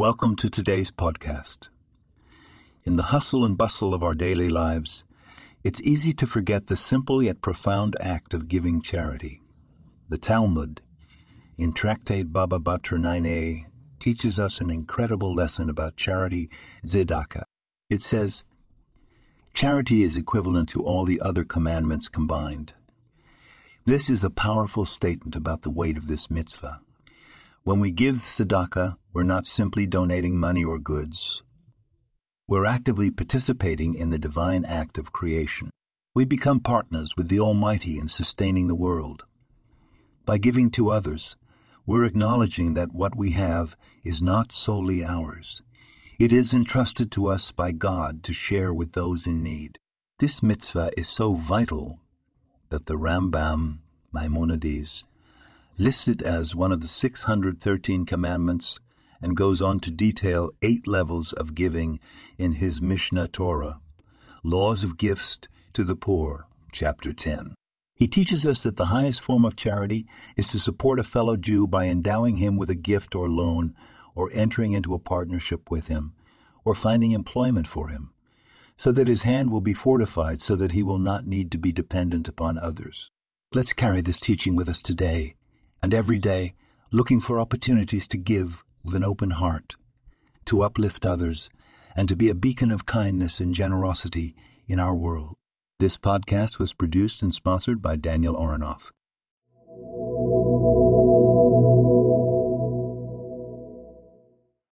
Welcome to today's podcast. In the hustle and bustle of our daily lives, it's easy to forget the simple yet profound act of giving charity. The Talmud, in Tractate Baba Batra 9a, teaches us an incredible lesson about charity, tzedakah. It says, Charity is equivalent to all the other commandments combined. This is a powerful statement about the weight of this mitzvah. When we give tzedakah, we're not simply donating money or goods. We're actively participating in the divine act of creation. We become partners with the Almighty in sustaining the world. By giving to others, we're acknowledging that what we have is not solely ours. It is entrusted to us by God to share with those in need. This mitzvah is so vital that the Rambam Maimonides lists it as one of the 613 commandments and goes on to detail eight levels of giving in his Mishnah Torah, Laws of Gifts to the Poor, chapter 10. He teaches us that the highest form of charity is to support a fellow Jew by endowing him with a gift or loan, or entering into a partnership with him, or finding employment for him, so that his hand will be fortified so that he will not need to be dependent upon others. Let's carry this teaching with us today and every day, looking for opportunities to give with an open heart, to uplift others, and to be a beacon of kindness and generosity in our world. This podcast was produced and sponsored by Daniel Aronoff.